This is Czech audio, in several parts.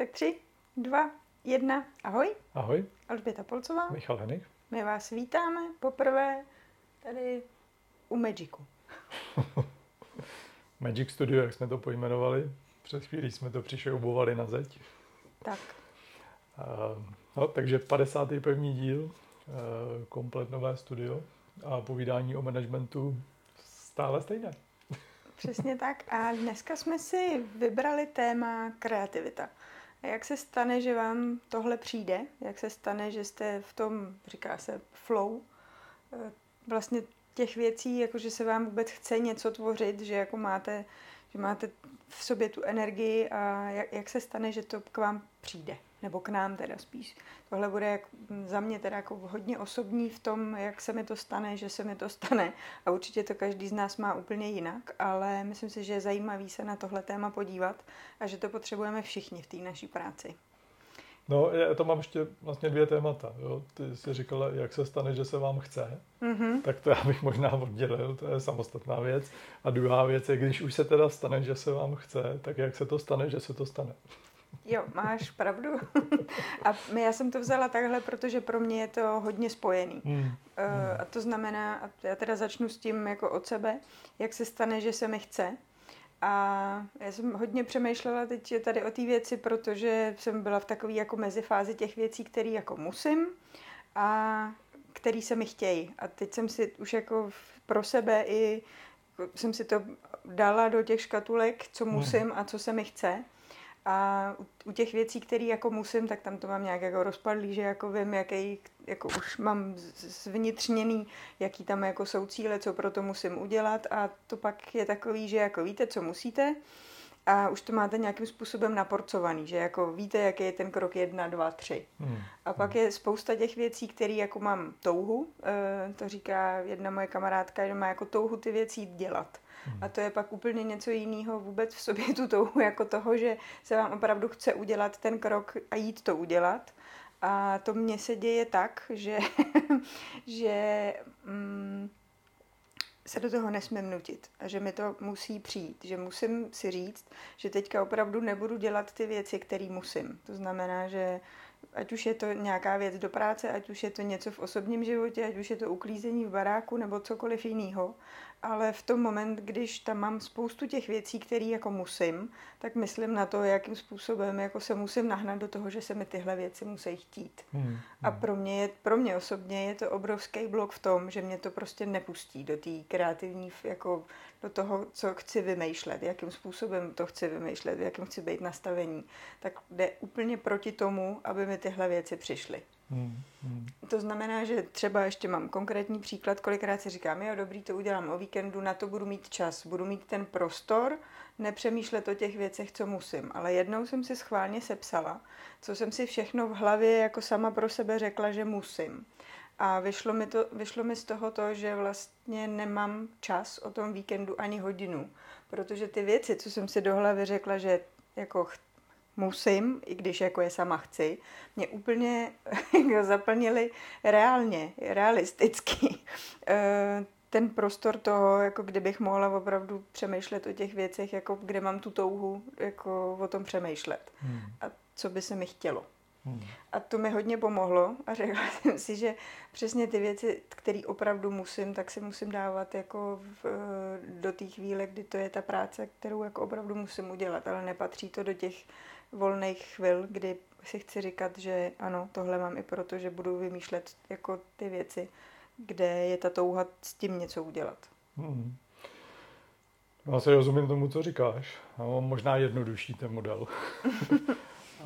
Tak tři, dva, jedna, ahoj. Ahoj. Alžběta Polcová. Michal Henich. My vás vítáme poprvé tady u Magicu. Magic Studio, jak jsme to pojmenovali. Před chvílí jsme to přišoubovali na zeď. Tak. Uh, no, takže 51. díl, uh, komplet nové studio a povídání o managementu stále stejné. Přesně tak. A dneska jsme si vybrali téma kreativita. Jak se stane, že vám tohle přijde? Jak se stane, že jste v tom, říká se, flow, eh, vlastně těch věcí, jako že se vám vůbec chce něco tvořit, že jako máte, že máte v sobě tu energii a jak, jak se stane, že to k vám přijde? Nebo k nám teda spíš. Tohle bude jak, za mě teda jako hodně osobní v tom, jak se mi to stane, že se mi to stane a určitě to každý z nás má úplně jinak, ale myslím si, že je zajímavý se na tohle téma podívat a že to potřebujeme všichni v té naší práci. No, já to mám ještě vlastně dvě témata. Jo. Ty jsi říkala, jak se stane, že se vám chce. Mm-hmm. Tak to já bych možná oddělil, to je samostatná věc. A druhá věc je, když už se teda stane, že se vám chce, tak jak se to stane, že se to stane. Jo, máš pravdu. A já jsem to vzala takhle, protože pro mě je to hodně spojený. Hmm. Uh, a to znamená, a já teda začnu s tím jako od sebe, jak se stane, že se mi chce. A já jsem hodně přemýšlela teď tady o té věci, protože jsem byla v takové jako mezifázi těch věcí, které jako musím a který se mi chtějí. A teď jsem si už jako pro sebe i jsem si to dala do těch škatulek, co hmm. musím a co se mi chce. A u těch věcí, které jako musím, tak tam to mám nějak jako rozpadlý, že jako vím, jaký, jako už mám zvnitřněný, jaký tam jako jsou cíle, co pro to musím udělat a to pak je takový, že jako víte, co musíte a už to máte nějakým způsobem naporcovaný, že jako víte, jaký je ten krok jedna, dva, tři. Hmm. A pak je spousta těch věcí, které jako mám touhu, e, to říká jedna moje kamarádka, že má jako touhu ty věci dělat. A to je pak úplně něco jiného vůbec v sobě tu touhu jako toho, že se vám opravdu chce udělat ten krok a jít to udělat. A to mně se děje tak, že, že mm, se do toho nesmím nutit a že mi to musí přijít, že musím si říct, že teďka opravdu nebudu dělat ty věci, které musím. To znamená, že ať už je to nějaká věc do práce, ať už je to něco v osobním životě, ať už je to uklízení v baráku nebo cokoliv jiného, ale v tom moment, když tam mám spoustu těch věcí, které jako musím, tak myslím na to, jakým způsobem jako se musím nahnat do toho, že se mi tyhle věci musí chtít. Hmm, hmm. A pro mě, je, pro mě osobně je to obrovský blok v tom, že mě to prostě nepustí do té kreativní, jako do toho, co chci vymýšlet, jakým způsobem to chci vymýšlet, v jakém chci být nastavení. Tak jde úplně proti tomu, aby mi tyhle věci přišly. Hmm, hmm. To znamená, že třeba ještě mám konkrétní příklad, kolikrát si říkám, jo, dobrý, to udělám o víkendu, na to budu mít čas, budu mít ten prostor, nepřemýšlet o těch věcech, co musím. Ale jednou jsem si schválně sepsala, co jsem si všechno v hlavě jako sama pro sebe řekla, že musím. A vyšlo mi, to, vyšlo mi z toho to, že vlastně nemám čas o tom víkendu ani hodinu, protože ty věci, co jsem si do hlavy řekla, že jako musím, i když jako je sama chci, mě úplně zaplnili reálně, realisticky. Eh, ten prostor toho, jako kdybych mohla opravdu přemýšlet o těch věcech, jako kde mám tu touhu jako o tom přemýšlet. Hmm. A co by se mi chtělo. Hmm. A to mi hodně pomohlo a řekla jsem si, že přesně ty věci, které opravdu musím, tak si musím dávat jako v, do té chvíle, kdy to je ta práce, kterou jako opravdu musím udělat, ale nepatří to do těch volných chvil, kdy si chci říkat, že ano, tohle mám i proto, že budu vymýšlet jako ty věci, kde je ta touha s tím něco udělat. Hmm. Já se rozumím tomu, co říkáš. Mám možná jednodušší ten model.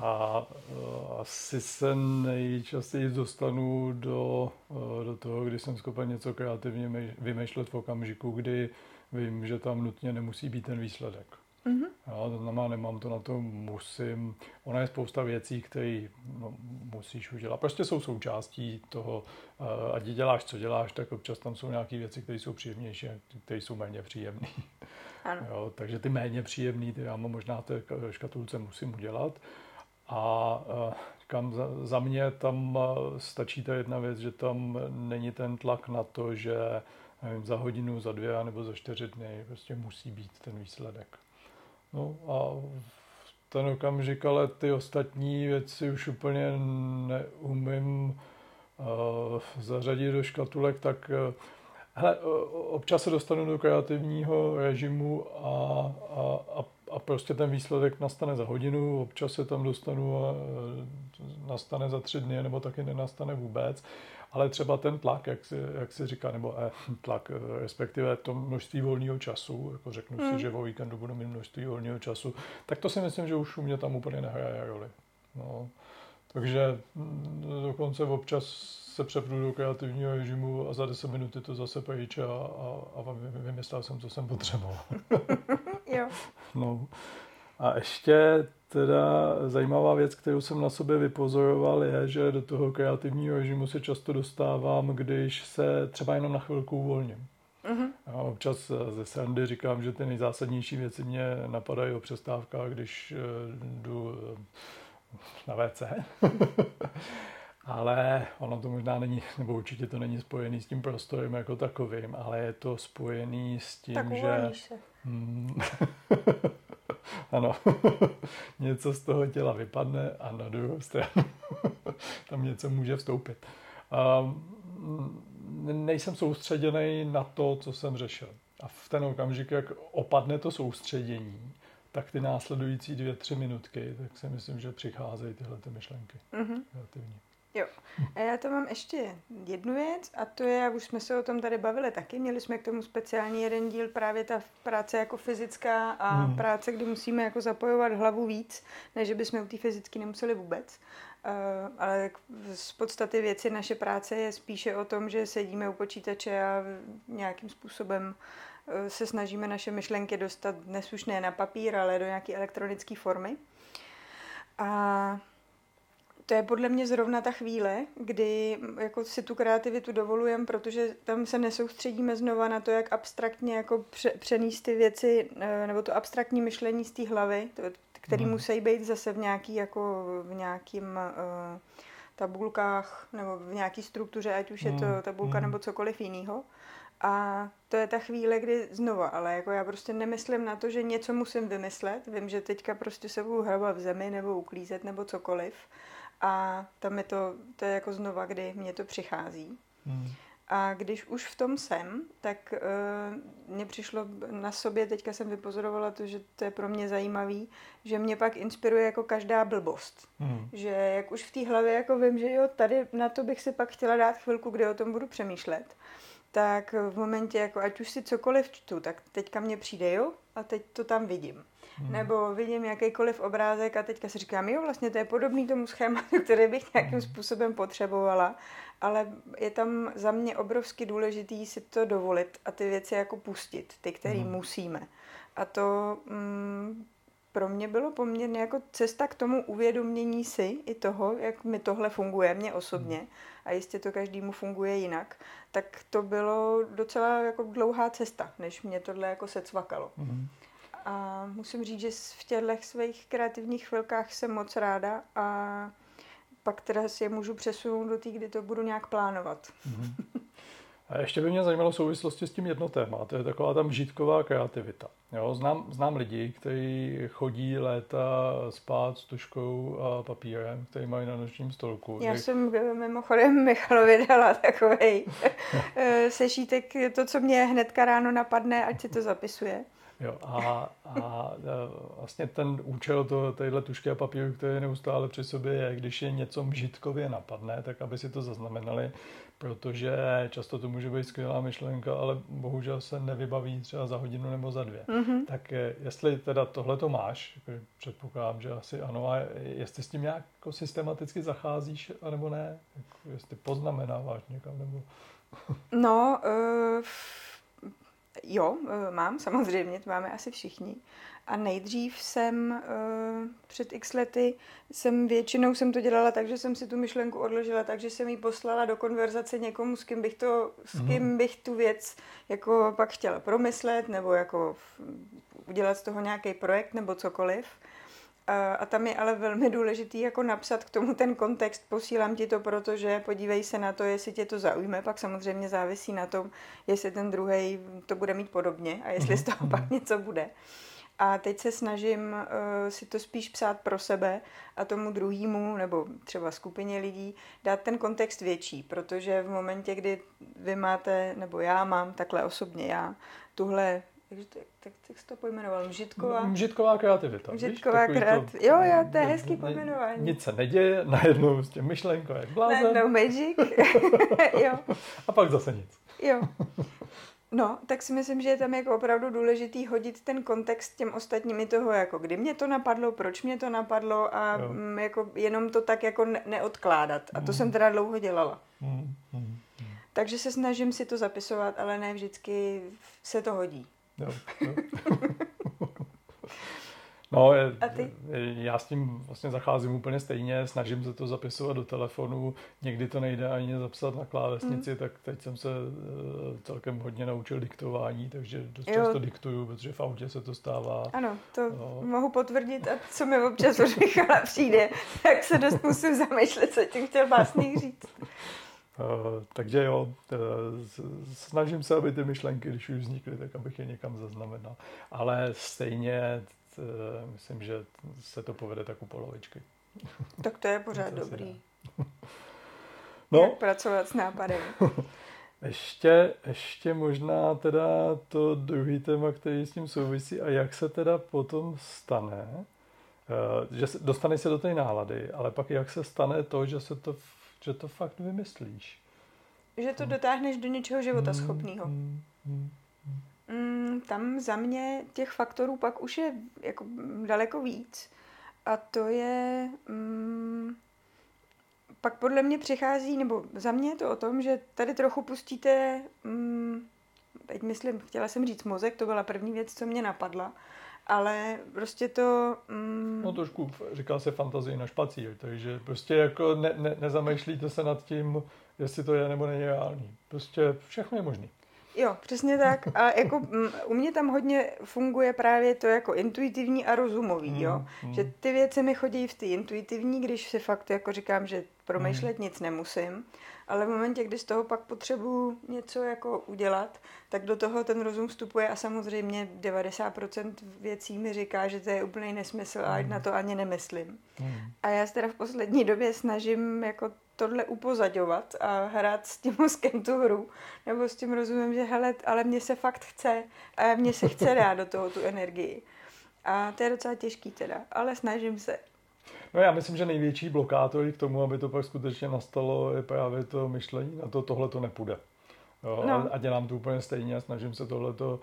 A uh, asi se nejčastěji dostanu do, uh, do toho, kdy jsem schopen něco kreativně vymýšlet v okamžiku, kdy vím, že tam nutně nemusí být ten výsledek. Mm-hmm. Jo, to znamená, nemám to na to, musím. Ona je spousta věcí, které no, musíš udělat. Prostě jsou součástí toho, uh, ať děláš, co děláš, tak občas tam jsou nějaké věci, které jsou příjemnější a které jsou méně příjemné. Jo, takže ty méně příjemné, ty já mám možná té škatulce musím udělat. A uh, kam za, za mě tam uh, stačí ta jedna věc, že tam není ten tlak na to, že nevím, za hodinu, za dvě nebo za čtyři dny prostě musí být ten výsledek. No a ten okamžik, ale ty ostatní věci už úplně neumím uh, zařadit do škatulek, tak uh, hele, občas se dostanu do kreativního režimu a, a, a, a prostě ten výsledek nastane za hodinu, občas se tam dostanu a nastane za tři dny, nebo taky nenastane vůbec ale třeba ten tlak, jak si, jak si říká, nebo eh, tlak, eh, respektive to množství volného času, jako řeknu hmm. si, že o víkendu budu mít množství volného času, tak to si myslím, že už u mě tam úplně nehraje roli. No. Takže mm, dokonce občas se přepnu do kreativního režimu a za 10 minut je to zase pryč a, a, a vymyslel jsem, co jsem potřeboval. jo. No. A ještě teda zajímavá věc, kterou jsem na sobě vypozoroval, je, že do toho kreativního režimu se často dostávám, když se třeba jenom na chvilku uvolním. Uh-huh. A občas ze srandy říkám, že ty nejzásadnější věci mě napadají o přestávkách, když eh, jdu eh, na WC. ale ono to možná není, nebo určitě to není spojený s tím prostorem jako takovým, ale je to spojený s tím, tak že... Se. Ano, něco z toho těla vypadne a na druhou stranu tam něco může vstoupit. Um, nejsem soustředěný na to, co jsem řešil. A v ten okamžik, jak opadne to soustředění, tak ty následující dvě, tři minutky, tak si myslím, že přicházejí tyhle ty myšlenky. Mm-hmm. Jo. A já to mám ještě jednu věc a to je, jak už jsme se o tom tady bavili taky, měli jsme k tomu speciální jeden díl, právě ta práce jako fyzická a hmm. práce, kdy musíme jako zapojovat hlavu víc, než že bychom u té fyzicky nemuseli vůbec. Uh, ale z podstaty věci naše práce je spíše o tom, že sedíme u počítače a nějakým způsobem uh, se snažíme naše myšlenky dostat dnes už ne na papír, ale do nějaké elektronické formy. A to je podle mě zrovna ta chvíle, kdy jako si tu kreativitu dovolujeme, protože tam se nesoustředíme znova na to, jak abstraktně jako pře- přenést ty věci, eh, nebo to abstraktní myšlení z té hlavy, který hmm. musí být zase v nějaký, jako v nějakým uh, tabulkách nebo v nějaký struktuře, ať už je to hmm. tabulka hmm. nebo cokoliv jiného. A to je ta chvíle, kdy znova, ale jako já prostě nemyslím na to, že něco musím vymyslet. Vím, že teďka prostě se budu hrabat v zemi nebo uklízet nebo cokoliv. A tam je to, to je jako znova, kdy mě to přichází. Hmm. A když už v tom jsem, tak uh, mně přišlo na sobě, teďka jsem vypozorovala to, že to je pro mě zajímavý, že mě pak inspiruje jako každá blbost. Hmm. Že jak už v té hlavě jako vím, že jo, tady na to bych si pak chtěla dát chvilku, kde o tom budu přemýšlet, tak v momentě, jako ať už si cokoliv čtu, tak teďka mě přijde, jo, a teď to tam vidím. Hmm. Nebo vidím jakýkoliv obrázek a teďka si říkám, jo, vlastně to je podobný tomu schématu, který bych nějakým hmm. způsobem potřebovala, ale je tam za mě obrovsky důležitý si to dovolit a ty věci jako pustit, ty, které hmm. musíme. A to mm, pro mě bylo poměrně jako cesta k tomu uvědomění si i toho, jak mi tohle funguje, mě osobně, hmm. a jistě to každému funguje jinak, tak to bylo docela jako dlouhá cesta, než mě tohle jako se cvakalo. A musím říct, že v těchto svých kreativních chvilkách jsem moc ráda a pak teda si je můžu přesunout do té, kdy to budu nějak plánovat. Mm-hmm. A ještě by mě zajímalo v souvislosti s tím jedno téma, to je taková tam žítková kreativita. Jo, znám, znám lidi, kteří chodí léta spát s tuškou a papírem, který mají na nočním stolku. Já jsem mimochodem Michalovi dala takový eh, sešítek, to, co mě hnedka ráno napadne, ať si to zapisuje. Jo, a, a vlastně ten účel to, téhle tušky a papíru, který je neustále při sobě, je, když je něco mžitkově napadne, tak aby si to zaznamenali, protože často to může být skvělá myšlenka, ale bohužel se nevybaví třeba za hodinu nebo za dvě. Mm-hmm. Tak jestli teda tohle to máš, jako předpokládám, že asi ano, a jestli s tím nějak jako systematicky zacházíš, anebo ne, jako jestli poznamenáváš někam, nebo... no, uh Jo, eh, mám, samozřejmě, to máme asi všichni. A nejdřív jsem uh, před x lety, jsem většinou jsem to dělala tak, že jsem si tu myšlenku odložila, takže jsem ji poslala do konverzace někomu, s kým bych, to, s mhm. kým bych tu věc jako pak chtěla promyslet, nebo jako udělat z toho nějaký projekt, nebo cokoliv. A tam je ale velmi důležitý jako napsat k tomu ten kontext. Posílám ti to, protože podívej se na to, jestli tě to zaujme. Pak samozřejmě závisí na tom, jestli ten druhý to bude mít podobně a jestli z toho pak mhm. něco bude. A teď se snažím uh, si to spíš psát pro sebe a tomu druhému, nebo třeba skupině lidí, dát ten kontext větší, protože v momentě, kdy vy máte, nebo já mám takhle osobně já, tuhle takže tak, tak, tak jsi to pojmenoval, Mžitková? Mžitková kreativita. Mžitková kreativita. Jo, jo, to je hezký pojmenování. Nic se neděje, najednou s tím myšlenkou je blázen. Najednou magic. jo. A pak zase nic. jo. No, tak si myslím, že je tam jako opravdu důležitý hodit ten kontext těm ostatním i toho, jako kdy mě to napadlo, proč mě to napadlo a jo. m, mm, jako jenom to tak jako ne- neodkládat. A to mm. jsem teda dlouho dělala. Mm. Mm. Takže se snažím si to zapisovat, ale ne vždycky se to hodí. Jo, jo. No, A ty? já s tím vlastně zacházím úplně stejně, snažím se to zapisovat do telefonu, někdy to nejde ani zapsat na klávesnici, mm. tak teď jsem se uh, celkem hodně naučil diktování, takže dost jo. často diktuju, protože v autě se to stává. Ano, to no. mohu potvrdit a co mi občas už Michala přijde, tak se dost musím zamýšlet, co tím chtěl básník říct. Uh, takže jo, snažím se, aby ty myšlenky, když už vznikly, tak abych je někam zaznamenal. Ale stejně myslím, že se to povede tak u polovičky. Tak to je pořád to dobrý. no. Jak pracovat s nápadem. ještě, ještě možná teda to druhý téma, který s tím souvisí a jak se teda potom stane, eh, že se, dostaneš se do té nálady, ale pak jak se stane to, že se to že to fakt vymyslíš. Že to dotáhneš do něčeho života schopného. Mm, mm, mm, tam za mě těch faktorů pak už je jako daleko víc. A to je... Mm, pak podle mě přichází, nebo za mě je to o tom, že tady trochu pustíte, mm, teď myslím, chtěla jsem říct mozek, to byla první věc, co mě napadla, ale prostě to... Mm... No trošku, říká se fantazii na špacír, takže prostě jako ne, ne, nezamýšlíte se nad tím, jestli to je nebo není reálný. Prostě všechno je možné. Jo, přesně tak. A jako u mě tam hodně funguje právě to jako intuitivní a rozumový, mm, jo. Mm. Že ty věci mi chodí v ty intuitivní, když si fakt jako říkám, že promýšlet mm. nic nemusím ale v momentě, kdy z toho pak potřebuju něco jako udělat, tak do toho ten rozum vstupuje a samozřejmě 90% věcí mi říká, že to je úplný nesmysl a mm. na to ani nemyslím. Mm. A já se teda v poslední době snažím jako tohle upozaďovat a hrát s tím mozkem tu hru, nebo s tím rozumem, že hele, ale mně se fakt chce a mně se chce dát do toho tu energii. A to je docela těžký teda, ale snažím se. No já myslím, že největší blokátor k tomu, aby to pak skutečně nastalo, je právě to myšlení na to, tohle to nepůjde. Jo, no. a, dělám to úplně stejně a snažím se tohleto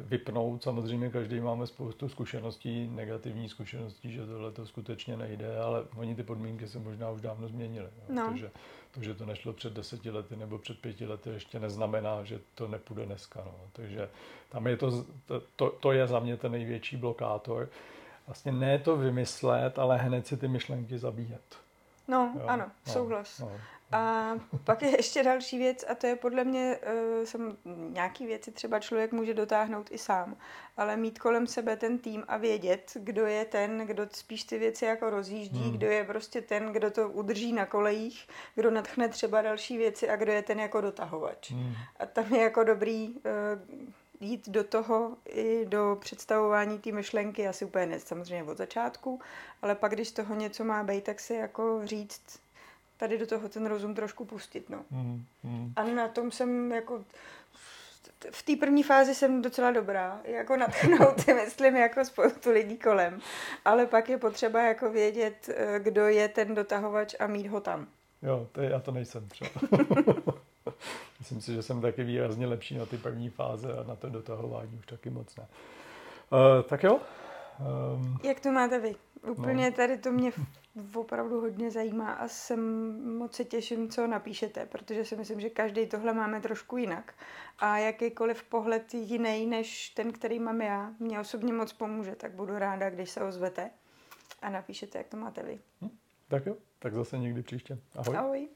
vypnout. Samozřejmě každý máme spoustu zkušeností, negativní zkušeností, že tohle to skutečně nejde, ale oni ty podmínky se možná už dávno změnily. Jo. No. Takže to, že to nešlo před deseti lety nebo před pěti lety, ještě neznamená, že to nepůjde dneska. No. Takže tam je to, to, to je za mě ten největší blokátor vlastně ne to vymyslet, ale hned si ty myšlenky zabíjet. No, jo? ano, no, souhlas. No. A pak je ještě další věc a to je podle mě, uh, jsem, nějaký věci třeba člověk může dotáhnout i sám, ale mít kolem sebe ten tým a vědět, kdo je ten, kdo spíš ty věci jako rozjíždí, hmm. kdo je prostě ten, kdo to udrží na kolejích, kdo natchne třeba další věci a kdo je ten jako dotahovač. Hmm. A tam je jako dobrý uh, jít do toho i do představování té myšlenky, asi úplně ne samozřejmě od začátku, ale pak, když z toho něco má být, tak si jako říct, tady do toho ten rozum trošku pustit, no. Mm, mm. A na tom jsem jako v té první fázi jsem docela dobrá, jako natchnout, myslím, jako spoustu lidí kolem, ale pak je potřeba jako vědět, eh, kdo je ten dotahovač a mít ho tam. Jo, to je, já to nejsem třeba. Myslím si, že jsem taky výrazně lepší na ty první fáze a na to dotahování už taky moc ne. Uh, tak jo. Um, Jak to máte vy? Úplně no. tady to mě opravdu hodně zajímá a jsem moc se těším, co napíšete, protože si myslím, že každý tohle máme trošku jinak. A jakýkoliv pohled jiný než ten, který mám já, mě osobně moc pomůže, tak budu ráda, když se ozvete a napíšete, jak to máte vy. Hm, tak jo, tak zase někdy příště. Ahoj. Ahoj.